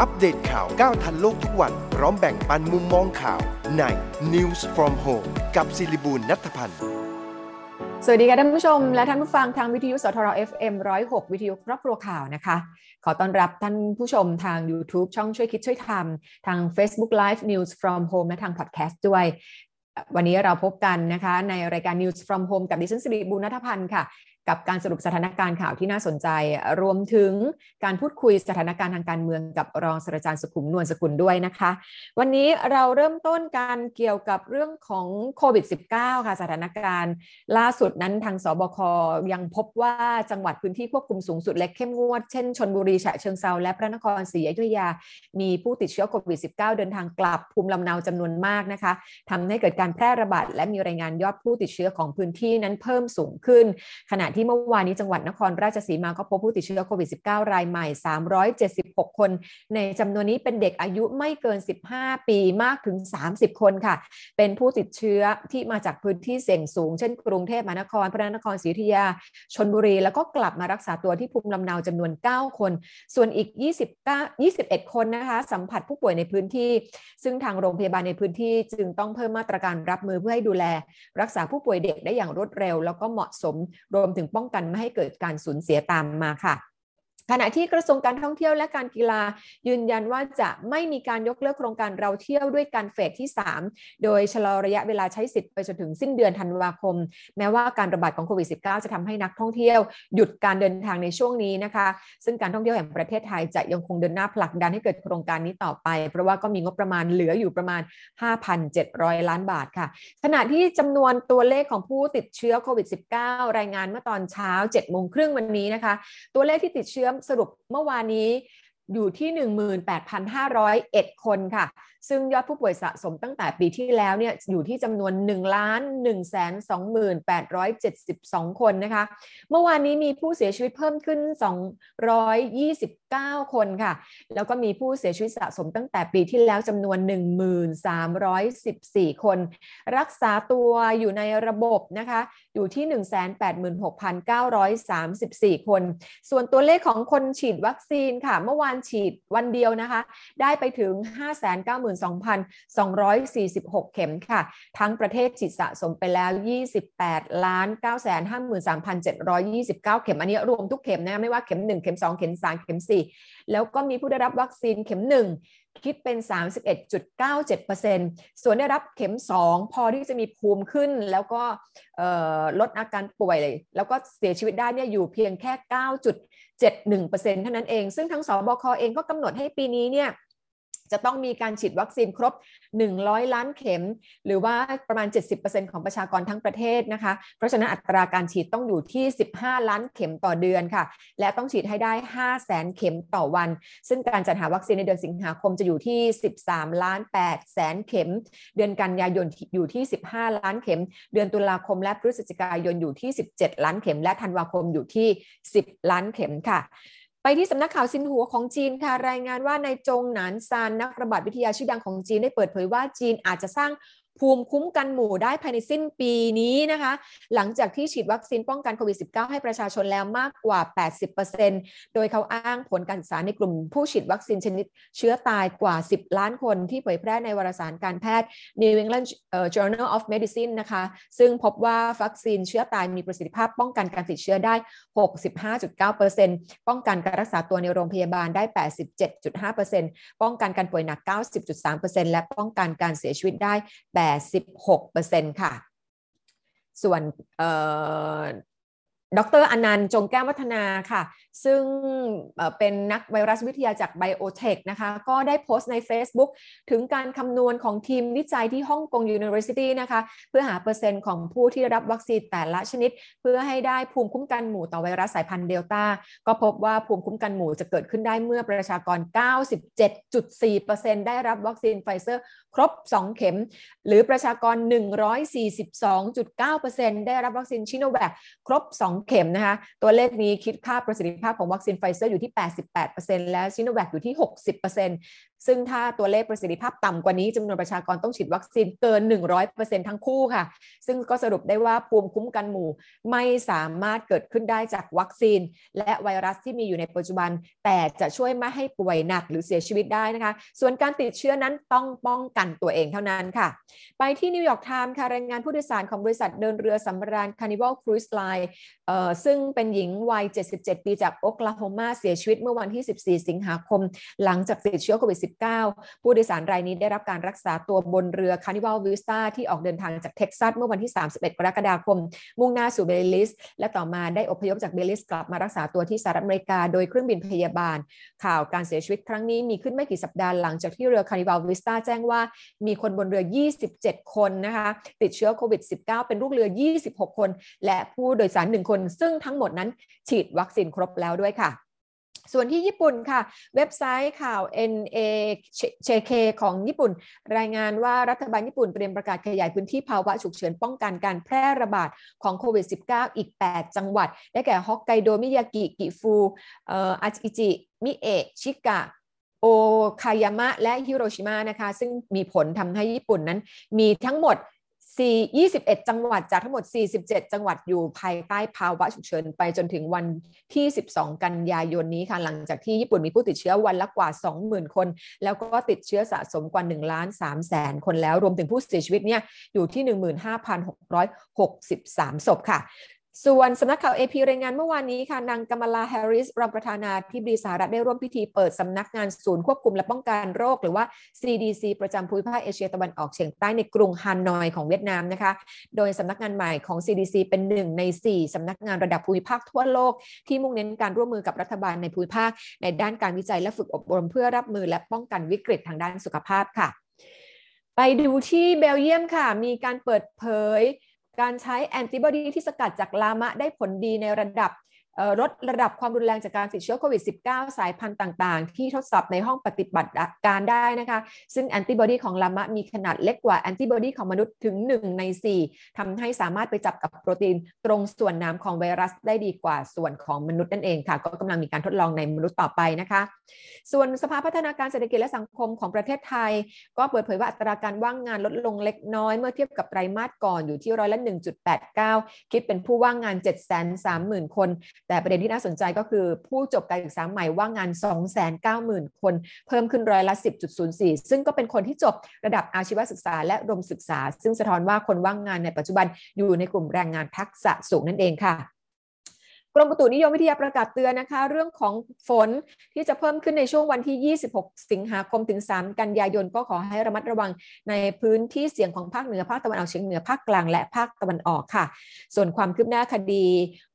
อัปเดตข่าวก้าวทันโลกทุกวัน พร้อมแบ่งปันมุมมองข่าวใน News from Home กับศิริบูลนัทพันธ์ สวัสดีค่ะท่านผู้ชม และท่านผู้ฟังทางวิทยุสทร FM 106 วิทยุครอบครัวข่าวนะคะ ขอต้อนรับท่านผู้ชมทาง YouTube ช่องช่วยคิดช่วยทำทาง Facebook Live News from Home และทาง Podcast ด้วยวันนี้เราพบกันนะคะในรายการ News from Home กับดิฉันสิริบูรณัฐพันธ์ค่ะ กับการสรุปสถานการณ์ข่าวที่น่าสนใจ รวมถึงการพูดคุยสถานการณ์ทางการเมืองกับรองศาสตราจารย์สุขุมนวลสกุลด้วยนะคะ วันนี้เราเริ่มต้นการเกี่ยวกับเรื่องของโควิด -19 ค่ะสถานการณ์ ล่าสุดนั้นทางสบคยังพบว่าจังหวัดพื้นที่ควบคุมสูงสุดและเข้มงวด เช่นชนบุรีฉะเชิงเซาและพระนครศรีอยุธยา มีผู้ติดเชื้อโควิด -19 เดินทางกลับภูมิลำเนาจำนวนมากนะคะทำให้เกิดการแพร่ระบาดและมีรายงานยอดผู้ติดเชื้อของพื้นที่นั้นเพิ่มสูงขึ้นขณะที่เมื่อวานนี้จังหวัดนครราชสีมาก็พบผู้ติดเชื้อโควิด -19 รายใหม่ 376 คน ในจำนวนนี้เป็นเด็กอายุไม่เกิน 15 ปีมากถึง 30 คนค่ะ เป็นผู้ติดเชื้อที่มาจากพื้นที่เสี่ยงสูง เช่นกรุงเทพมหานคร พระนครศรีอยุธยา ชนบุรี แล้วก็กลับมารักษาตัวที่ภูมิลำเนาจำนวน 9 คน ส่วนอีก 29 21 คนนะคะ สัมผัสผู้ป่วยในพื้นที่ ซึ่งทางโรงพยาบาลในพื้นที่จึงต้องเพิ่มมาตรการรับมือเพื่อให้ดูแล รักษาผู้ป่วยเด็กได้อย่างรวดเร็ว แล้วก็เหมาะสมรวมถึงป้องกันไม่ให้เกิดการสูญเสียตามมาค่ะ ขณะที่กระทรวงการท่องเที่ยวและการกีฬายืนยันว่าจะไม่มีการยกเลิกโครงการเราเที่ยวด้วยการเฟสที่ 3 โดยชะลอระยะเวลาใช้สิทธิ์ไปจนถึงสิ้นเดือนธันวาคม แม้ว่าการระบาดของโควิด -19 จะทำให้นักท่องเที่ยว หยุดการเดินทางในช่วงนี้นะคะ ซึ่งการท่องเที่ยวแห่งประเทศไทยจะยังคงเดินหน้าผลักดันให้เกิดโครงการนี้ต่อไป เพราะว่าก็มีงบประมาณเหลืออยู่ประมาณ 5,700 ล้านบาทค่ะ ขณะที่จำนวนตัวเลขของผู้ติดเชื้อโควิด -19 รายงานเมื่อตอนเช้า7โมงครึ่งวันนี้นะคะ ตัวเลขที่ติดเชื้อสรุปเมื่อวานนี้ อยู่ที่ 18,501 คนค่ะ ซึ่งยอดผู้ป่วยสะสมตั้งแต่ปีที่แล้วเนี่ยอยู่ที่จำนวน1ล้าน1 2872 คนนะคะ เมื่อวานนี้มีผู้เสียชีวิตเพิ่มขึ้น 229 คนค่ะ แล้วก็มีผู้เสียชีวิตสะสมตั้งแต่ปีที่แล้วจำนวน 1314 คน รักษาตัวอยู่ในระบบนะคะ อยู่ที่ 186,934 คน ส่วนตัวเลขของคนฉีดวัคซีนค่ะ เมื่อวานฉีดวันเดียวนะคะ ได้ไปถึง 592,246 เข็มค่ะ ทั้งประเทศฉีดสะสมไปแล้ว 28ล้าน953,729 เข็ม อันนี้รวมทุกเข็มนะไม่ว่าเข็ม 1 เข็ม 2 เข็ม 3 เข็ม 4 แล้วก็มีผู้ได้รับวัคซีนเข็ม 1คิดเป็น 31.97%ส่วนได้รับเข็ม 2 พอที่จะมีภูมิขึ้น แล้วก็ลดอาการป่วยเลย แล้วก็เสียชีวิตได้เนี่ยอยู่เพียงแค่ 71%เท่านั้นเอง ซึ่งทั้งสบคเองก็กำหนดให้ปีนี้เนี่ย จะต้องมีการฉีดวัคซีนครบ 100 ล้านเข็ม หรือว่าประมาณ 70%ของประชากรทั้งประเทศนะคะ เพราะฉะนั้นอัตราการฉีดต้องอยู่ที่ 15 ล้านเข็มต่อเดือนค่ะ และต้องฉีดให้ได้ 5 0 0แสนเข็มต่อวัน ซึ่งการจัดหาวัคซีนในเดือนสิงหาคมจะอยู่ที่ 13 ล้าน8แสนเข็ม เดือนกันยายนอยู่ที่ 15 ล้านเข็ม เดือนตุลาคมและพฤศจิกายนอยู่ที่ 17 ล้านเข็ม และธันวาคมอยู่ที่ 10 ล้านเข็มค่ะ ไปที่สำนักข่าวซินหัวของจีนค่ะรายงานว่านายจงหนานซานนักระบาดวิทยาชื่อดังของจีนได้เปิดเผยว่าจีนอาจจะสร้าง ภูมิคุ้มกันหมู่ได้ภายในสิ้นปีนี้นะคะ หลังจากที่ฉีดวัคซีนป้องกันโควิด -19 ให้ประชาชนแล้วมากกว่า 80%โดยเขาอ้างผลการศึกษาในกลุ่มผู้ฉีดวัคซีนชนิดเชื้อตายกว่า 10 ล้านคนที่เผยแพร่ในวารสารการแพทย์ New England Journal of Medicine นะคะ ซึ่งพบว่าวัคซีนเชื้อตายมีประสิทธิภาพป้องกันการติดเชื้อได้ 65.9%ป้องกันการรักษาตัวในโรงพยาบาลได้ 87.5%ป้องกันการป่วยหนัก 90.3%และป้องกันการเสียชีวิตได้16%ค่ะ ส่วน ดรอนันต์จงแก้ววัฒนาค่ะ ซึ่งเป็นนักไวรัสวิทยาจากไบโอเทคนะคะ ก็ได้โพสต์ใน Facebook ถึงการคำนวณของทีมวิจัยที่ฮ่องกง University นะคะ เพื่อหาเปอร์เซ็นต์ของผู้ที่รับวัคซีนแต่ละชนิด เพื่อให้ได้ภูมิคุ้มกันหมู่ต่อไวรัสสายพันธุ์เดลต้า ก็พบว่าภูมิคุ้มกันหมู่จะเกิดขึ้นได้เมื่อประชากร 97.4%ได้รับวัคซีนไฟเซอร์ครบ 2 เข็ม หรือประชากร 142.9%ได้รับวัคซีนซิโนแวคครบ 2เข็มนะคะ ตัวเลขนี้คิดค่าประสิทธิภาพของวัคซีนไฟเซอร์อยู่ที่ 88%และซิโนแวคอยู่ที่ 60% ซึ่งถ้าตัวเลขประสิทธิภาพต่ำกว่านี้จำนวนประชากรต้องฉีดวัคซีนเกิน 100%ทั้งคู่ค่ะ ซึ่งก็สรุปได้ว่าภูมิคุ้มกันหมู่ ไม่สามารถเกิดขึ้นได้จากวัคซีน และไวรัสที่มีอยู่ในปัจจุบัน แต่จะช่วยไม่ให้ป่วยหนักหรือเสียชีวิตได้นะคะ ส่วนการติดเชื้อนั้นต้องป้องกันตัวเองเท่านั้นค่ะ ไปที่นิวยอร์กไทม์ค่ะรายงานผู้โดยสารของบริษัทเดินเรือสำราญ Carnival Cruise Line ซึ่งเป็นหญิงวัย 77 ปีจากโอคลาโฮมาเสียชีวิตเมื่อวันที่ 14 สิงหาคม หลังจากติดเชื้อโควิด -19 ผู้โดยสารรายนี้ได้รับการรักษาตัวบนเรือ Carnival Vista ที่ออกเดินทางจากเท็กซัสเมื่อวันที่ 31 กรกฎาคม มุ่งหน้าสู่เบลีซ และต่อมาได้อพยพจากเบลีซกลับมารักษาตัวที่สหรัฐอเมริกาโดยเครื่องบินพยาบาล ข่าวการเสียชีวิตครั้งนี้มีขึ้นไม่กี่สัปดาห์หลังจากที่เรือ Carnival Vista แจ้งว่ามีคนบนเรือ 27 คนนะคะติดเชื้อโควิด -19 เป็นลูกเรือ 26 คน และผู้โดยสาร 1 คน ซึ่งทั้งหมดนั้นฉีดวัคซีนครบแล้วด้วยค่ะ ส่วนที่ญี่ปุ่นค่ะ เว็บไซต์ข่าว NHK ของญี่ปุ่น รายงานว่ารัฐบาลญี่ปุ่นเตรียมประกาศขยายพื้นที่ภาวะฉุกเฉินป้องกันการแพร่ระบาดของโควิด -19 อีก 8 จังหวัด ได้แก่ฮอกไกโด มิยากิ กิฟูอาจิจิ มิเอะ ชิกะโอคายามะและฮิโรชิมานะคะ ซึ่งมีผลทำให้ญี่ปุ่นนั้น มีทั้งหมด 21 จังหวัดจากทั้งหมด 47 จังหวัดอยู่ภายใต้ภาวะฉุกเฉินไปจนถึงวันที่ 12 กันยายนนี้ค่ะ หลังจากที่ญี่ปุ่นมีผู้ติดเชื้อวันละกว่า 20,000 คน แล้วก็ติดเชื้อสะสมกว่า1ล้าน3แสนคนแล้วรวมถึงผู้เสียชีวิตเนี่ยอยู่ที่ 15,663 ศพค่ะ ส่วนสำนักข่าว AP รายงานเมื่อวานนี้ค่ะนางกัมลาแฮร์ริสรองประธานาธิบดีสหรัฐได้ร่วมพิธีเปิดสำนักงานศูนย์ควบคุมและป้องกันโรค หรือว่า CDC ประจำภูมิภาคเอเชียตะวันออกเฉียงใต้ในกรุงฮานอยของเวียดนามนะคะ โดยสำนักงานใหม่ของ CDC เป็นหนึ่งใน 4สำนักงานระดับภูมิภาคทั่วโลก ที่มุ่งเน้นการร่วมมือกับรัฐบาลในภูมิภาค ในด้านการวิจัยและฝึกอบรมเพื่อรับมือและป้องกันวิกฤตทางด้านสุขภาพค่ะ ไปดูที่เบลเยียมค่ะ มีการเปิดเผย การใช้แอนติบอดีที่สกัดจากลามะได้ผลดีในระดับ ลดระดับความรุนแรงจากการติดเชื้อโควิด -19 สายพันธุ์ต่าง ๆ ที่ทดสอบในห้องปฏิบัติการได้นะคะ ซึ่งแอนติบอดีของลามะมีขนาดเล็กกว่าแอนติบอดีของมนุษย์ถึง 1 ใน 4ทำให้สามารถไปจับกับโปรตีนตรงส่วนน้ำของไวรัสได้ดีกว่าส่วนของมนุษย์นั่นเองค่ะ ก็กำลังมีการทดลองในมนุษย์ต่อไปนะคะ ส่วนสภาพัฒนาการเศรษฐกิจและสังคมของประเทศไทย ก็เปิดเผยว่าอัตราการว่างงานลดลงเล็กน้อยเมื่อเทียบกับไตรมาสก่อนอยู่ที่ร้อยละ1.89 คิดเป็นผู้ว่างงาน 730,000 คนแต่ประเด็นที่น่าสนใจก็คือผู้จบการศึกษาใหม่ว่างงาน 290,000 คนเพิ่มขึ้นร้อยละ 10.04 ซึ่งก็เป็นคนที่จบระดับอาชีวศึกษาและรมศึกษา ซึ่งสะท้อนว่าคนว่างงานในปัจจุบันอยู่ในกลุ่มแรงงานทักษะสูงนั่นเองค่ะ กรมอุตุนิยมวิทยาประกาศเตือนนะคะ เรื่องของฝนที่จะเพิ่มขึ้นในช่วงวันที่ 26 สิงหาคมถึง 3 กันยายนก็ขอให้ระมัดระวังในพื้นที่เสี่ยงของภาคเหนือภาคตะวันออกเฉียงเหนือภาคกลางและภาคตะวันออกค่ะ ส่วนความคืบหน้าคดี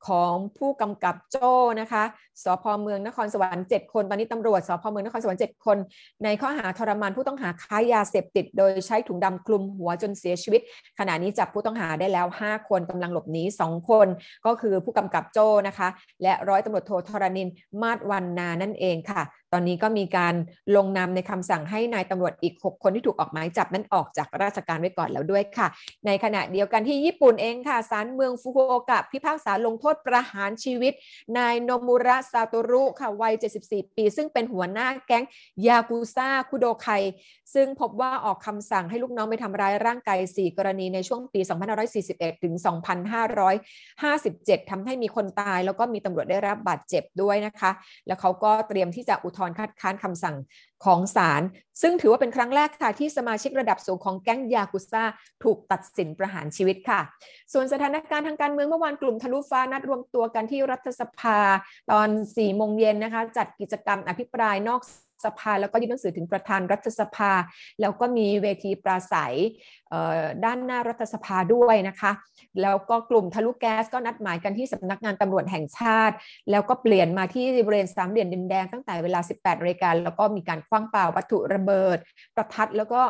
ของผู้กำกับโจ้นะคะสพเมืองนครสวรรค์7คนตอนนี้ตำรวจสพเมืองนครสวรรค์7คน ในข้อหาทรมานผู้ต้องหาค้ายาเสพติด โดยใช้ถุงดำคลุมหัวจนเสียชีวิต ขณะนี้จับผู้ต้องหาได้แล้ว 5 คนกำลังหลบหนี2คน ก็คือผู้กำกับโจ้นะคะ และร้อยตำรวจโทธรณินมาศวันนานั่นเองค่ะ ตอนนี้ก็มีการลงนามในคำสั่งให้นายตำรวจอีก 6 คนที่ถูกออกหมายจับนั้นออกจากราชการไว้ก่อนแล้วด้วยค่ะ ในขณะเดียวกันที่ญี่ปุ่นเองค่ะศาลเมืองฟุกุโอกะพิพากษาลงโทษประหารชีวิต นายโนมุระซาโตรุค่ะวัย 74 ปี ซึ่งเป็นหัวหน้าแก๊งยากุซ่าคุโดไคซึ่งพบว่าออกคำสั่งให้ลูกน้องไปทำร้ายร่างกาย 4 กรณีในช่วงปี 2541 ถึง 2557ทำให้มีคนตายแล้วก็มีตำรวจได้รับบาดเจ็บด้วยนะคะ แล้วเขาก็เตรียมที่จะอุททรณ์คัดค้านคำสั่งของศาลซึ่งถือว่าเป็นครั้งแรกค่ะ ที่สมาชิกระดับสูงของแก๊งยากุซ่า ถูกตัดสินประหารชีวิตค่ะ ส่วนสถานการณ์ทางการเมืองเมื่อวานกลุ่มทะลุฟ้านัดรวมตัวกันที่รัฐสภาตอน4โมงเย็นนะคะ จัดกิจกรรมอภิปรายนอก สภา แล้วก็ยื่นหนังสือถึงประธานรัฐสภา แล้วก็มีเวทีปราศัยด้านหน้ารัฐสภาด้วยนะคะ แล้วก็กลุ่มทะลุแก๊สก็นัดหมายกันที่สำนักงานตำรวจแห่งชาติ แล้วก็เปลี่ยนมาที่บริเวณสามเหลี่ยมดินแดงตั้งแต่เวลา 18นาฬิกาแล้วก็มีการคว้างปาวัตถุระเบิด ประทัดแล้วก็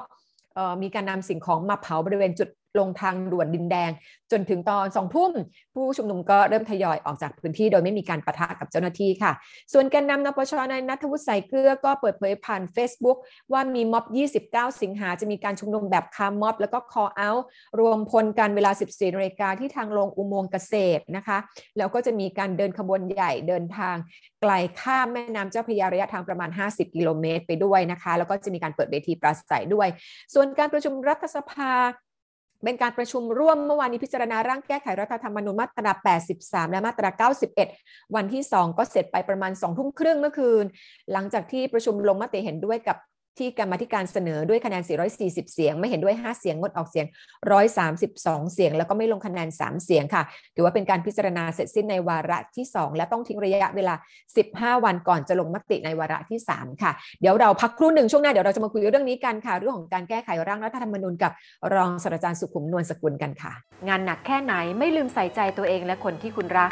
มีการนำสิ่งของมาเผาบริเวณจุด ลงทางด่วนดินแดง จนถึงตอนสองทุ่ม ผู้ชุมนุมก็เริ่มทยอยออกจากพื้นที่โดยไม่มีการประทะกับเจ้าหน้าที่ค่ะ ส่วนแกนนำนปชนายนัทวุฒิใส่เกลือก็เปิดเผยผ่าน Facebook ว่ามีม็อบ 29 สิงหาจะมีการชุมนุมแบบคาร์ม็อบ แล้วก็ call out รวมพลกันเวลา 14นาฬิกาที่ทางลงอุโมงค์เกษตรนะคะ แล้วก็จะมีการเดินขบวนใหญ่เดินทางไกลข้ามแม่น้ำเจ้าพระยาระยะทางประมาณ 50 กิโลเมตรไปด้วยนะคะ แล้วก็จะมีการเปิดเวทีปราศัยด้วย ส่วนการประชุมรัฐสภา เป็นการประชุมร่วมเมื่อวานนี้พิจารณาร่างแก้ไขรัฐธรรมนูญมาตรา 83 และมาตรา 91 วันที่ 2 ก็เสร็จไปประมาณ2ทุ่มครึ่งเมื่อคืน หลังจากที่ประชุมลงมติเห็นด้วยกับ ที่กรรมธิการเสนอด้วยคะแนน 440 เสียง ไม่เห็นด้วย 5 เสียง งดออกเสียง 132 เสียง แล้วก็ไม่ลงคะแนน 3 เสียงค่ะ ถือว่าเป็นการพิจารณาเสร็จสิ้นในวาระที่ 2 และต้องทิ้งระยะเวลา 15 วันก่อนจะลงมติในวาระที่ 3 ค่ะ เดี๋ยวเราพักครู่หนึ่งช่วงหน้า เดี๋ยวเราจะมาคุยเรื่องนี้กันค่ะ เรื่องของการแก้ไขร่างรัฐธรรมนูญกับรองศาสตราจารย์สุขุมนวลสกุลกันค่ะ งานหนักแค่ไหนไม่ลืมใส่ใจตัวเองและคนที่คุณรัก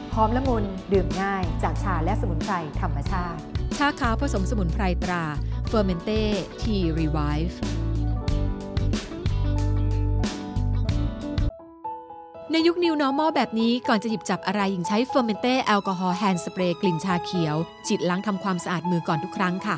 หอมละมุนดื่มง่ายจากชาและสมุนไพรธรรมชาติ ชาขาวผสมสมุนไพรตรา Fermented Tea Revive ในยุค New Normal แบบนี้ก่อนจะหยิบจับอะไรหญิงใช้ Fermented Alcohol Hand Spray กลิ่นชาเขียวฉีดล้างทำความสะอาดมือก่อนทุกครั้งค่ะ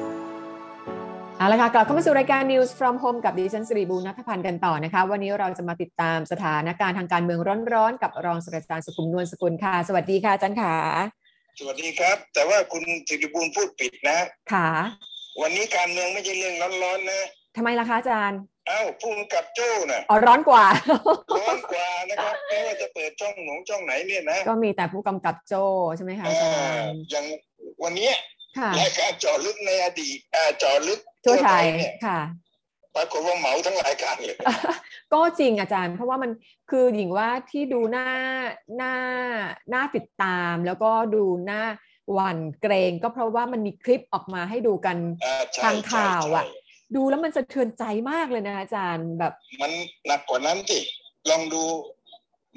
เอาละค่ะกลับเข้ามาสู่รายการ News from Home กับดิฉันสิริบูรณัฐพันธ์กันต่อนะคะ วันนี้เราจะมาติดตามสถานการณ์ทางการเมืองร้อนๆ กับรองศาสตราจารย์สุขุมนวลสกุลค่ะ สวัสดีค่ะอาจารย์ขาสวัสดีครับ แต่ว่าคุณสิริบูลพูดผิดนะขาวันนี้การเมืองไม่ใช่เรื่องร้อนๆนะทำไมล่ะคะอาจารย์เอ้าพุ่งกับโจ้น่ะอ๋อร้อนกว่า ร้อนกว่านะครับไม่ว่าจะเปิดช่องหนงช่องไหนเนี่ยนะก็มีแต่ผู้กำกับโจใช่ไหมคะอาจารย์อย่างวันเนี้ยค่ะรายการเจาะลึกในอดีตอ่าเจาะลึก ทั่วไทยเนี่ยค่ะปรากฏว่าเหมาทั้งรายการเลยก็จริงอาจารย์ เพราะว่ามันคือหญิงว่าที่ดูหน้าหน้าหน้าติดตาม แล้วก็ดูหน้าหวั่นเกรงก็เพราะว่ามันมีคลิปออกมาให้ดูกันอ่าใช่ทางข่าวอะใช่ดูแล้วมันสะเทือนใจมากเลยนะอาจารย์แบบ มันหนักกว่านั้นสิลองดู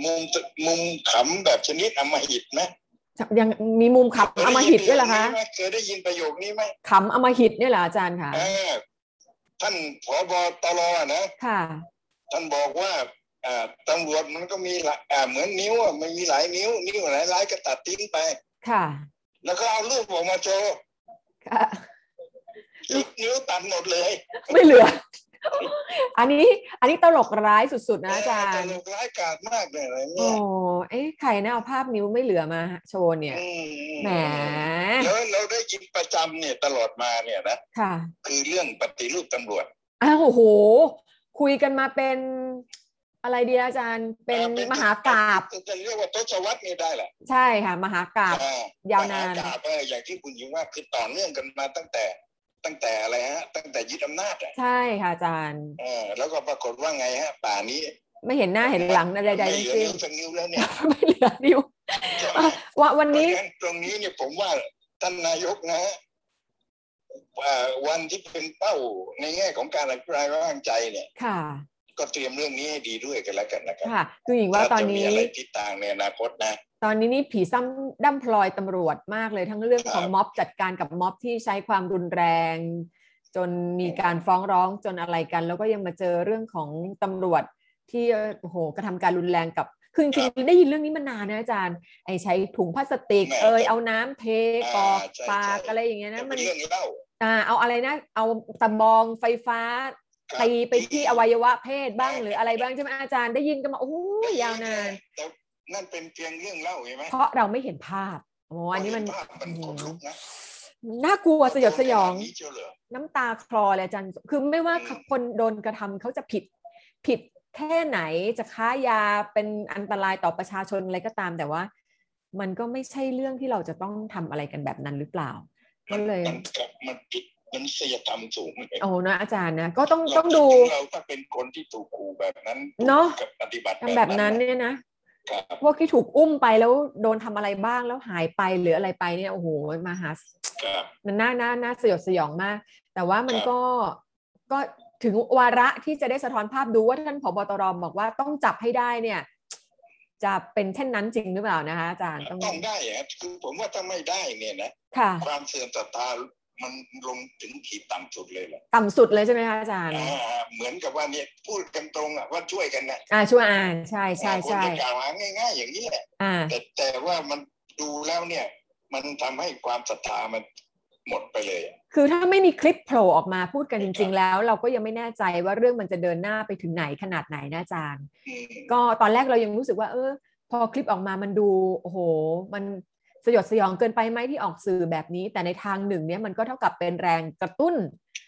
มุมมุมขำแบบชนิดอำมหิตไหม ยังมีมุมขำอำมหิตด้วยเหรอคะเคยได้ยินประโยคนี้ไหมขำอำมหิตเนี่ยเหรออาจารย์คะอ่าท่านผบตรนะค่ะ ท่านบอกว่าอ่าตำรวจมันก็มีหลายอ่าเหมือนนิ้วอะมันมีหลายนิ้ว นิ้วหลายหลายๆก็ตัดทิ้งไป ค่ะ แล้วก็เอารูปออกมาโชว์ค่ะอีกนิ้วตัดหมดเลย ไม่เหลือ อันนี้อันนี้ตลกร้ายสุดๆนะอาจารตย์ลกร้ายกาจมากเลยอะไรโอ้เงี้ยเอ๊ะใครนะเอาภาพนิ้วไม่เหลือมาโชว์เนี่ยอืมแหมแล้วเราได้ยินประจำเนี่ยตลอดมาเนี่ยนะค่ะ คือเรื่องปฏิรูปตำรวจอ้าวโอ้โห คุยกันมาเป็นอะไรดีอาจารย์เป็นอ่มหากาบจะเรียกว่าทศวรรษนี่ได้แหละใช่ค่ะ มหากาบอ่ยาวนานมหกาบเอออย่างที่คุณยิงว่าคือต่อเนื่องกันมาตั้งแต่ ตั้งแต่อะไรฮะ ตั้งแต่ยึดอำนาจอะใช่ค่ะอาจารย์เออแล้วก็ปรากฏว่าไงฮะ ป่านี้ ไม่เห็นหน้าเห็นหลังอะไรใดไม่ๆเหลืทั้องสิ้นนิ้วสักนิ้วแล้วเนี่ยไม่เหลือนิ้วใช่ไหมอะว่าวันนี้ เพราะฉะตรงนี้เนี่ยผมว่าท่านนายกนะฮะอ่าวันที่เป็นเป้าในแง่ของการอภิปรายไว้วางใจเนี่ย ค่ะ ก็เตรียมเรื่องนี้ให้ดีด้วยกันแล้วกันนะครับค่ะคือหญิงว่าตอนจะมีนี้ อะไรทิศทางในอนาคตนะ ตอนนี้นี่ผีซ้ำดั้มพลอยตำรวจมากเลยทั้งเรื่องของครับม็อบจัดการกับม็อบที่ใช้ความรุนแรง จนมีการฟ้องร้องจนอะไรกัน แล้วก็ยังมาเจอเรื่องของตำรวจที่โอ้โหกระทำการรุนแรงกับคือจริงๆได้ยินเรื่องนี้มานานนะอาจารย์ ไอ้ใช้ถุงพลาสติกแม่เอยเอาน้ำเทกรอกอ่าใช่ปากใช่อะไรอย่างเงี้ยมันะนมัเป็นนเรื่องเล่าอ่าเอาอะไรนะ เอาตะบองไฟฟ้าครับตีไปที่อวัยวะเพศบ้างหรืออะไรบ้างใช่ไหมอาจารย์ได้ยินกันมาโอ้ยยาวนานแต่ นั่นเป็นเพียงเรื่องเล่าใช่ไหมเพราะเราไม่เห็นภาพโอ้อันนี้มันภาพมันขนลุกนะน่ากลัวสยดสยองขนาดนี้เชียวเหรอน้ำตาคลอเลยอาจารย์คือไม่ว่าอืมคนโดนกระทำเขาจะผิดผิดแค่ไหนจะค้ายาเป็นอันตรายต่อประชาชนอะไรก็ตามแต่ว่า มันก็ไม่ใช่เรื่องที่เราจะต้องทำอะไรกันแบบนั้นหรือเปล่าก็เลยมันกับมันผิดมันศยธรรมสูงเลยโอ้นะอาจารย์นะก็ต้องเราต้องดูคิถึเราถ้าเป็นคนที่ถูกขู่แบบนั้นเนอะกับปฏิบัติทำแบบนั้นเนี่ยนะครับ พวกที่ถูกอุ้มไปแล้วโดนทำอะไรบ้างแล้วหายไปหรืออะไรไปเนี่ยโอ้โหมาหาครับมันน่าน่าน่าสยดสยองมาก แต่ว่ามันครับก็ก็ถึงวาระที่จะได้สะท้อนภาพดูว่าท่านผบตรบอกว่าต้องจับให้ได้เนี่ย จะเป็นเช่นนั้นจริงหรือเปล่านะคะอาจารย์ต้องต้องได้อะคือผมว่าถ้าไม่ได้เนี่ยนะค่ะความเสื่อมศรัทธา มันลงถึงขีดต่ำสุดเลยแหละต่ำสุดเลยใช่ไหมคะอาจารย์อ่าเหมือนกับว่าเนี่ยพูดกันตรงอะว่าช่วยกันนะอ่าช่วยอ่านใช่ใช่คนใช่จะกล่าวหาง่าย ๆ อย่างนี้แหละอ่าแต่แต่ว่ามันดูแล้วเนี่ย มันทำให้ความศรัทธามันหมดไปเลยอะคือถ้าไม่มีคลิปโผล่ออกมาพูดกันจริง ๆ แล้ว เราก็ยังไม่แน่ใจว่าเรื่องมันจะเดินหน้าไปถึงไหนขนาดไหนนะอาจารย์อืมก็ตอนแรกเรายังรู้สึกว่า เออพอคลิปออกมามันดูโอ้โห มัน สยดสยองเกินไปไหมที่ออกสื่อแบบนี้ แต่ในทางหนึ่งเนี่ยมันก็เท่ากับเป็นแรงกระตุ้น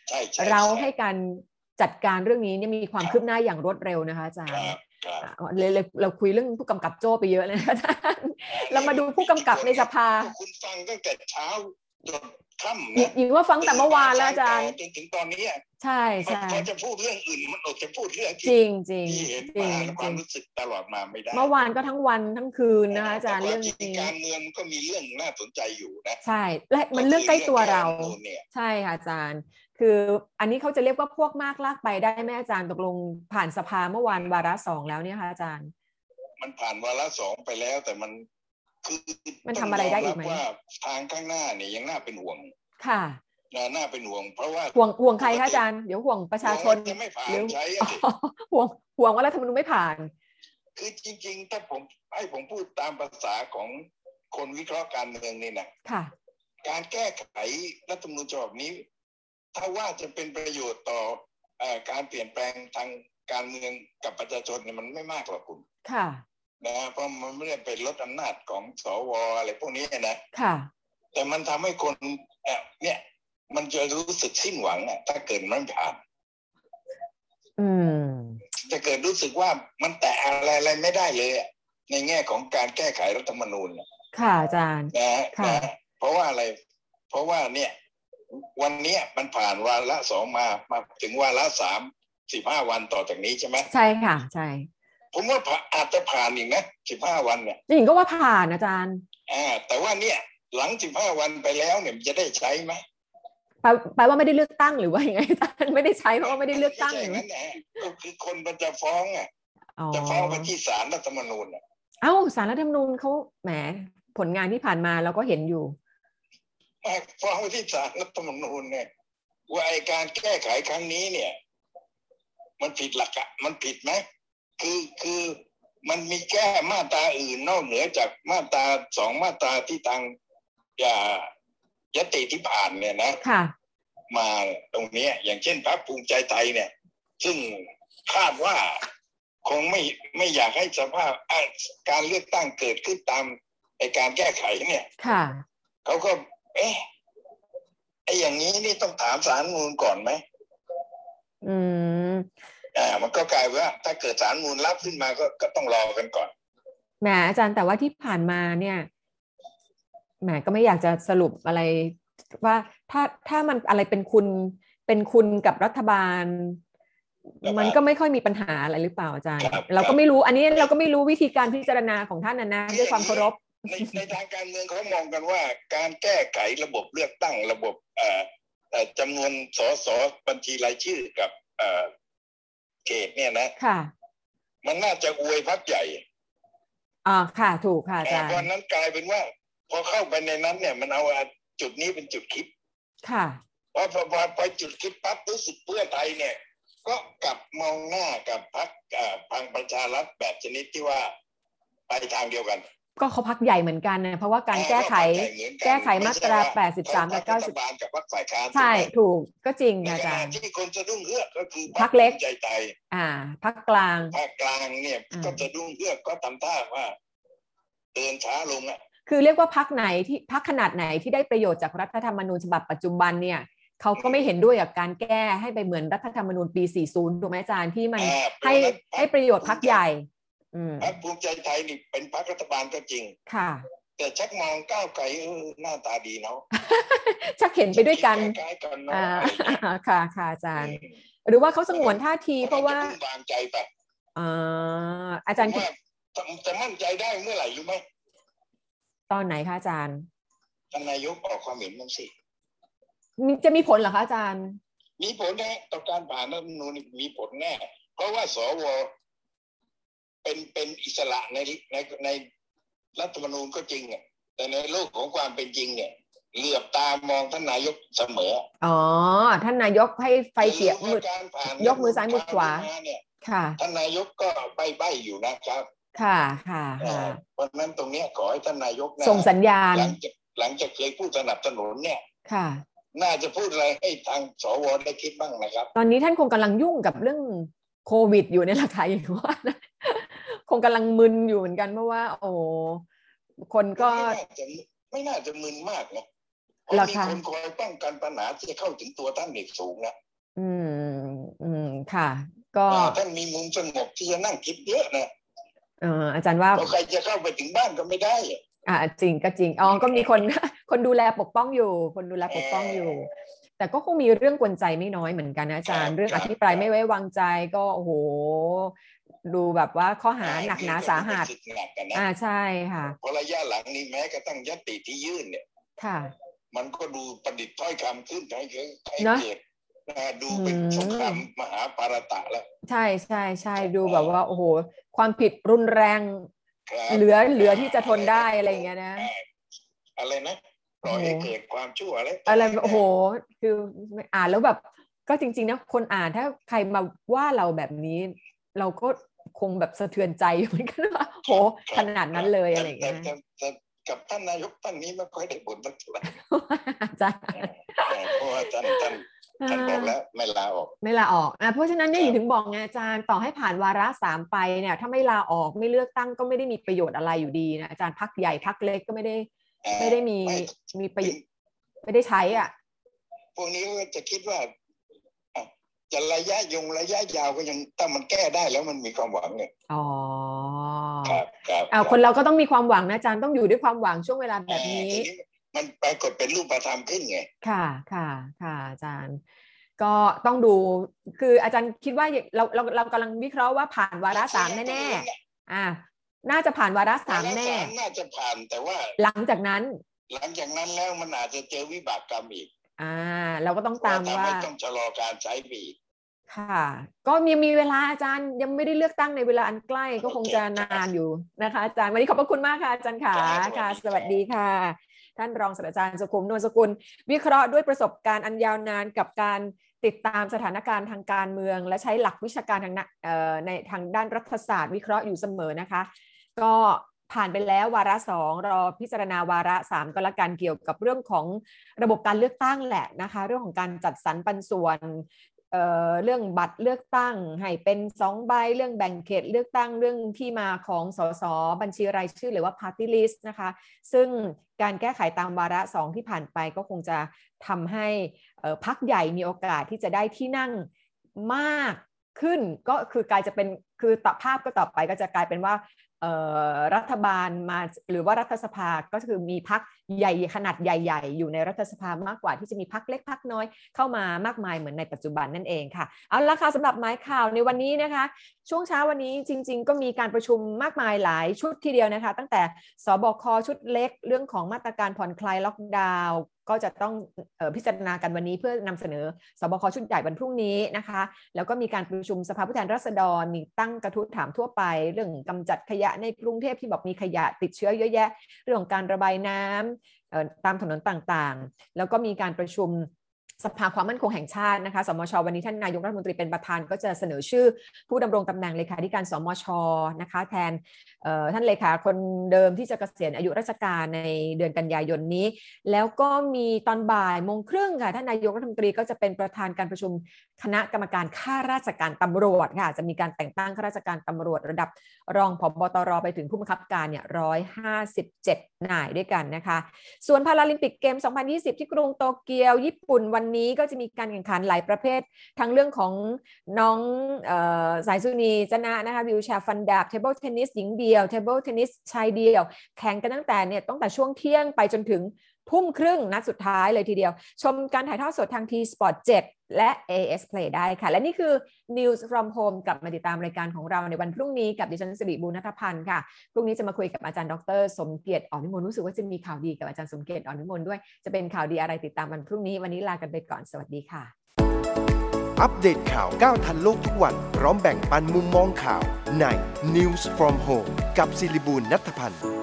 ใช่ใช่เราช่ให้การจัดการเรื่องนี้เนี่ยมีความคืบหน้าอย่างรวดเร็วนะคะอาจารคย์รับครับอะเลยเลยเราคุยเรื่องผู้กำกับโจ้ไปเยอะเลยนะอาจารย์เรามาดูผู้กำกับในสภาคุณฟังตั้งแต่เช้าจน ค่ำหญิงนะหญิงว่าฟังแต่เมื่อวานแล้วอาจารย์จนถึงตอนนี้อะใช่มันใช่พอจะพูดเรื่องอื่นมันอดจะพูดเรื่องจริงจริงที่เห็นจริมางและจคริวามงรู้สึกตลอดมาไม่ได้ เมื่อวานก็ทั้งวันทั้งคืนนะคะอาจารย์แต่เรื่ควองมจริงนี้การเมืองมันก็มีเรื่องน่าสนใจอยู่นะใช่ และมันเรื่องใกล้ตัวเราคือองแก้รัฐธมนูญเนี่ยใช่ค่ะอาจารย์ คืออันนี้เขาจะเรียกว่าพวกมากลากไปได้ไหมอาจารย์ตกลงผ่านสภาเมื่อวานวาระสองแล้วเนี่ยค่ะอาจารย์ มันผ่านวาระสองไปแล้วแต่มัน คือมันทำอะไรได้อีกไหมต้งยรับว่าทางข้างหน้าเนี่ยยังน่าเป็นห่วง ค่ะนะน่าเป็นห่วง เพราะว่าห่วงห่วงใครคะอาจารย์เดี๋ยวห่วงประชาชนห่วงว่าจะไม่ผ่านหรือใช้อะสิอ๋อห่วงห่วงว่ารัฐธรรมนูญไม่ผ่าน คือจริง ๆ ถ้าผมให้ผมพูดตามภาษาของคนวิเคราะห์การเมืองนี่นะค่ะ การแก้ไขรัฐธรรมนูญฉบับนี้ ถ้าว่าจะเป็นประโยชน์ต่อเอ่อการเปลี่ยนแปลงทางการเมืองกับประชาชนเนี่ยมันไม่มากหรอกคุณ ค่ะ นะเพราะมันไม่ได้เป็นลดอำนาจของสวอะไรพวกนี้นะค่ะ แต่มันทำให้คนเอ่อเนี่ย มันจะรู้สึกสิ้นหวังอะถ้าเกิดมันผ่านอืมจะเกิดรู้สึกว่ามันแตะอะไรอะไรไม่ได้เลยอะในแง่ของการแก้ไขรัฐธรรมนูญน่ะค่ะอาจารย์นะฮะค่ะนะฮะเพราะว่าอะไร เพราะว่าเนี่ย วันเนี้ยมันผ่านวาระสองมามาถึงวาระสามสิบห้าวันต่อจากนี้ใช่ไหมใช่ค่ะ ใช่ ผมว่าผ่าอาจจะผ่านอีกนะสิบห้าวันเนี่ยหญิงก็ว่าผ่านอาจารย์อ่าแต่ว่าเนี่ยหลังสิบห้าวันไปแล้วเนี่ยมันจะได้ใช้ไหมแปลแปลว่าไม่ได้เลือกตั้งหรือว่ายังไงอาจารย์ไม่ได้ใช้เพราะว่าไม่ได้เลือกตั้งไม่หใช่รือนั้นนะฮะก็คือคนมันจะฟ้องอะอ๋อจะฟ้องไปที่ศาลรัฐธรรมนูญน่ะเอ้าสารรัฐธรรมนูญเขาแหมผลงานที่ผ่านมาเราก็เห็นอยู่ไม่ฟ้องไปที่ศาลรัฐธรรมนูญเนี่ยว่าไอการแก้ไขครั้งนี้เนี่ย มันผิดหลักอะมันผิดไหม คือคือมันมีแก้มาตราอื่นนอกเหนือจากมาตราสองมาตราที่ทางอย่ายติที่ผ่านเนี่ยนะค่ะ มาตรงเนี้ยอย่างเช่นพรรคภูมิใจไทยเนี่ย ซึ่งคาดว่าคงไม่ไม่อยากให้สภาพอะการเลือกตั้งเกิดขึ้นตามไอการแก้ไขเนี่ย ค่ะเขาก็ เอ๊ะไออย่างนี้นี่ต้องถามสารรัฐธรรมนูลก่อนไหมอืม อ่ามันก็กลายว่าถ้าเกิดสารรัฐธรรมนูลรับขึ้นมาก็ก็ต้องรอกันก่อนแหมอาจารย์แต่ว่าที่ผ่านมาเนี่ยแหมก็ไม่อยากจะสรุปอะไรว่าถ้าถ้ามันอะไรเป็นคุณเป็นคุณกับรัฐบาลครับมันก็ไม่ค่อยมีปัญหาอะไรหรือเปล่าอาจารย์ครับเราครัก็บไม่รู้อันนี้เราก็ไม่รู้วิธีการพิจารณาของท่านนะนะด้วยความเคารพในในทางการเมืองเขามองกันว่า การแก้ไขระบบเลือกตั้งระบบเอ่อเอ่อจำนวนสสบัญชีรายชื่อกับ เอ่อเขตเนี่ยนะค่ะ มันน่าจะอวยพักใหญ่อ่าค่ะ ถูกค่ะอาแต่จารย์วันนั้นกลายเป็นว่า พอเข้าไปในนั้นเนี่ย มันเอาจุดนี้เป็นจุดคิด ค่ะพอพอพอพอจุดคิดปั๊บรู้สึกเพื่อไทยเนี่ย ก็กลับมองหน้ากับพรรคเอ่อพลังประชารัฐแบบชนิดที่ว่าไปทางเดียวกัน ก็เขาพักใหญ่เหมือนกันนะเพราะว่าการแก้ไขเออพรรคใหญ่เหมือนนแก้ไขมาตราไใช่ว่83 กับพรรครัฐบาลกับพรรคฝ่ายค้านใช่ถูกไหมถูกก็จริงในอาขจาณะรย์ที่คนจะดุ้งเอื้อกก็คือพรรคเล็กภูมิใจไทยอ่าพักกลางภาคกลางเนี่ยอ่าก็จะดุ้งเอื้อกก็ทำท่าว่าเดินช้าลงอะคือเรียกว่าพักไหนที่พักขนาดไหนที่ได้ประโยชน์จากรัฐธรรมนูญฉบับปัจจุบันเนี่ยเขาก็ไม่เห็นด้วยกับการแก้ให้ไปเหมือนรัฐธรรมนูญปี 40 ถูกไหมอาจารย์ที่มันอ่าให้เพราะฉะนั้นพรรคให้ประโยชน์พักใหญ่อืม พรรคภูมิใจไทยนี่เป็นพรรครัฐบาลก็จริง ค่ะ แต่ชักมองก้าวไกลเออหน้าตาดีเนาะชักเห็นไปด้วยกันคล้ายๆกันเนาะอ่าอะไรอย่างเงี้ยค่ะค่ะอาจารย์ หรือว่าเขาสงวนท่าทีเพราะว่าจพิ่งวางใจไปอ่าอาจารย์คิดว่าจะมั่นใจได้เมื่อไหร่รู้ไหมตอนไหนคะอาจารย์ท่านนายกออกความเห็นมันสิมีจะมีผลเหรอคะอาจารย์ มีผลแน่ต่อการผ่านรัฐธรรมนูญมีผลแน่ เพราะว่าสว เป็นเป็นอิสระในในในรัฐธรรมนูญก็จริงอะแต่ในโลกของความเป็นจริงเนี่ยเหลือบตามองท่านนายกเสมอ อ๋อ ท่านนายกให้ไฟเขียวอย่าลืมืว่าดการผ่านยกมือซ้ายมือขวาเนี่ยค่ะ ท่านนายกก็ใบใบอยู่นะครับ ค่ะค่ะเอ่ค่ะอเพราะฉะนั้นตรงเนี้ยขอให้ท่านนายกนะส่งสัญญาณ หลังจากหลังจากเคยพูดสนับสนุนเนี่ย ค่ะ น่าจะพูดอะไรให้ทางสวได้คิดบ้างนะครับ ตอนนี้ท่านคงกำลังยุ่งกับเรื่องโควิดอยู่ในราคาอย่างว่านะ คงกำลังมึนอยู่เหมือนกันเพราะว่า โอ้คนก็ไม่น่าจะไม่น่าจะมึนมากนะเพเหรอราะมีคะคนคอยป้องกันปัญหาที่จะเข้าถึงตัวท่านเด็กสูงนะอืม อืมค่ะ ก็อ่าท่านมีมุมสงบที่จะนั่งคิดเยอะนะเอ่ออาจารย์ว่าเพราะใครจะเข้าไปถึงบ้านก็ไม่ได้อะอ่าจริงก็จริงอ๋อก็มีคนคนดูแลปกป้องอยู่ คนดูแลปกป้องอยู่ แต่ก็คงมีเรื่องกวนใจไม่น้อยเหมือนกันนะอาจารย์ เรื่องอภิปรายไม่ไว้วางใจก็โอ้โห ดูแบบว่าข้อหาหนักหนาสาหัสรู้สึกหนักกันนะอ่าใช่ค่ะเพราะระยะหลังนี้แม้กระทั่งยติที่ยื่นเนี่ย ค่ะ มันก็ดูประดิษฐ์ถ้อยคำขึ้นให้เกิดให้เนอะเกิดนะดูเป็นอืมสงครามมหาปารตะแล้ว ใช่ใช่ใช่ดูแบบว่า โอ้โห ความผิดรุนแรงครับเหลือเหลือที่จะทนได้อะไรอย่างเงี้ยนะ อะไรนะปล่อยให้โอ้โหเกิดความชั่วอะไรอะไรโอ้โห คืออ่านแล้วแบบ ก็จริง ๆนะคนอ่านถ้าใครมาว่าเราแบบนี้ เราก็ คงแบบสะเทือนใจอยู่เหมือนกันว่าโหขนาดนั้นเลยอะไรอย่างเงี้ยแต่แต่แต่กับท่านนายกท่านนี้ไม่ค่อยได้ผลสักเท่าไหร่อาจารย์เพราะว่าท่านท่านท่านบอกแล้วไม่ลาออก ไม่ลาออกอะเพราะฉะนั้นเนี่ยคอรับยู่ถึงบอกไงอาจารย์ต่อให้ผ่านวาระสามไปเนี่ยถ้าไม่ลาออกไม่เลือกตั้งก็ไม่ได้มีประโยชน์อะไรอยู่ดีนะอาจารย์พักใหญ่พักเล็กก็ไม่ได้อ่าไม่ได้มีไม่มีประโยชน์ไม่ได้ใช้อะพวกนี้ก็จะคิดว่าอะ จะระยะยงระยะยาวก็ยังถ้ามันแก้ได้แล้วมันมีความหวังเนี่ยอ๋อครับครับอ่าคนเราก็ต้องมีความหวังนะอาจารย์ต้องอยู่ด้วยความหวังช่วงเวลาแบบนี้อ่าทีมันปรากฏเป็นรูปธรรมขึ้นไงค่ะค่ะค่ะอาจารย์ ก็ต้องดูคืออาจารย์คิดว่าเราเราเรากำลังวิเคราะห์ว่าผ่านวาระสามแน่ๆอ่าน่าจะผ่านวาระสามแน่วรสน่าจะผ่านแต่ว่า หลังจากนั้น หลังจากนั้นแล้วมันอาจจะเจอวิบากกรรมอีก อ่า เราก็ต้องตามทำว่าให้ต้องชะลอการใช้ไปอีกค่ะ ก็มีมีเวลาอาจารย์ยังไม่ได้เลือกตั้งในเวลาอันใกล้ก็คงจะนานอยู่นะคะอาจารย์วันนี้ขอบพระคุณมากค่ะอาจารย์ขาครับค่ะสสวัวัสสดีดีครับค่ะ ท่านรองศาสตราจารย์สุขุมนวลสกุล วิเคราะห์ด้วยประสบการณ์อันยาวนานกับการติดตามสถานการณ์ทางการเมือง และใช้หลักวิชาการทางนะเอ่อในทางด้านรัฐศาสตร์ วิเคราะห์อยู่เสมอนะคะ ก็ ผ่านไปแล้ววาระสองรอพิจารณาวาระสามก็แล้วกันเกี่ยวกับเรื่องของระบบการเลือกตั้งแหละนะคะ เรื่องของการจัดสรรปันส่วนเเรื่องบัตรเลือกตั้งให้เป็นสองใบเรื่องแบ่งเขตเลือกตั้งเรื่องที่มาของสสบัญชีรายชื่อหรือว่า party list นะคะ ซึ่งการแก้ไขตามวาระสองที่ผ่านไปก็คงจะทำให้พักใหญ่มีโอกาสที่จะได้ที่นั่งมากขึ้นก็คือกลายจะเป็นคือต่อภาพก็ต่อไปก็จะกลายเป็นว่า รัฐบาลมาหรือว่ารัฐสภาก็คือมีพักใหญ่ขนาดใหญ่ ๆ อยู่ในรัฐสภามากกว่าที่จะมีพักเล็กพักน้อยเข้ามามากมายเหมือนในปัจจุบันนั่นเองค่ะเอาละค่ะสำหรับไม้ข่าวในวันนี้นะคะ ช่วงเช้าวันนี้จริง ๆ ก็มีการประชุมมากมายหลายชุดทีเดียวนะคะ ตั้งแต่สบคชุดเล็กเรื่องของมาตรการผ่อนคลายล็อกดาวน์ ก็จะต้องออพิจารณากันวันนี้เพื่อนำเสนอสบคชุดใหญ่วันพรุ่งนี้นะคะ แล้วก็มีการประชุมสภาผู้แทนราษฎรมีตั้งกระทู้ถามทั่วไป เรื่องกำจัดขยะในกรุงเทพที่บอกมีขยะติดเชื้อเยอะแยะ เรื่องการระบายน้ำเอ่อตามถนนต่างๆ แล้วก็มีการประชุม สภาความมั่นคงแห่งชาตินะคะ สมช วันนี้ท่านนายกรัฐมนตรีเป็นประธาน ก็จะเสนอชื่อผู้ดำรงตำแหน่งเลขาธิการสมชนะคะ แทนท่านเลขาคนเดิมที่จะเกษียณอายุราชการในเดือนกันยายนนี้ แล้วก็มีตอนบ่ายโมงครึ่งค่ะท่านนายกรัฐมนตรีก็จะเป็นประธานการประชุมคณะกรรมการข้าราชการตำรวจค่ะจะมีการแต่งตั้งข้าราชการตำรวจระดับรองผบตรไปถึงผู้บังคับการเนี่ยร้อยห้าสิบเจ็ดนายด้วยกันนะคะ ส่วนพาราลิมปิกเกม 2020 ที่กรุงโตเกียว ญี่ปุ่นวันนี้ก็จะมีการแข่งขันหลายประเภท ทั้งเรื่องของน้องออสายสุนีย์ จ๊ะนะนะคะ wheelchair ฟันดาบ table tennis หญิงเดี่ยว table tennis ชายเดี่ยว แข่งกันตั้งแต่เนี่ยตั้งแต่ช่วงเที่ยงไปจนถึง ทุ่มครึ่งนัดสุดท้ายเลยทีเดียว ชมการถ่ายทอดสดทางทีสปอร์ต7และ AS Play ได้ค่ะ และนี่คือ News from Home กลับมาติดตามรายการของเราในวันพรุ่งนี้กับดิฉันสิริบูรณัฐพันธ์ค่ะ พรุ่งนี้จะมาคุยกับอาจารย์ดร สมเกียรติอ่อนนิมนต์รู้สึกว่าจะมีข่าวดีกับอาจารย์สมเกียรติอ่อนนิมนต์ด้วย จะเป็นข่าวดีอะไรติดตามวันพรุ่งนี้วันนี้ลากันไปก่อนสวัสดีค่ะ อัปเดตข่าวก้าวทันโลกทุกวันพร้อมแบ่งปันมุมมองข่าวใน News from Home กับศิริบูลนัทพันธ์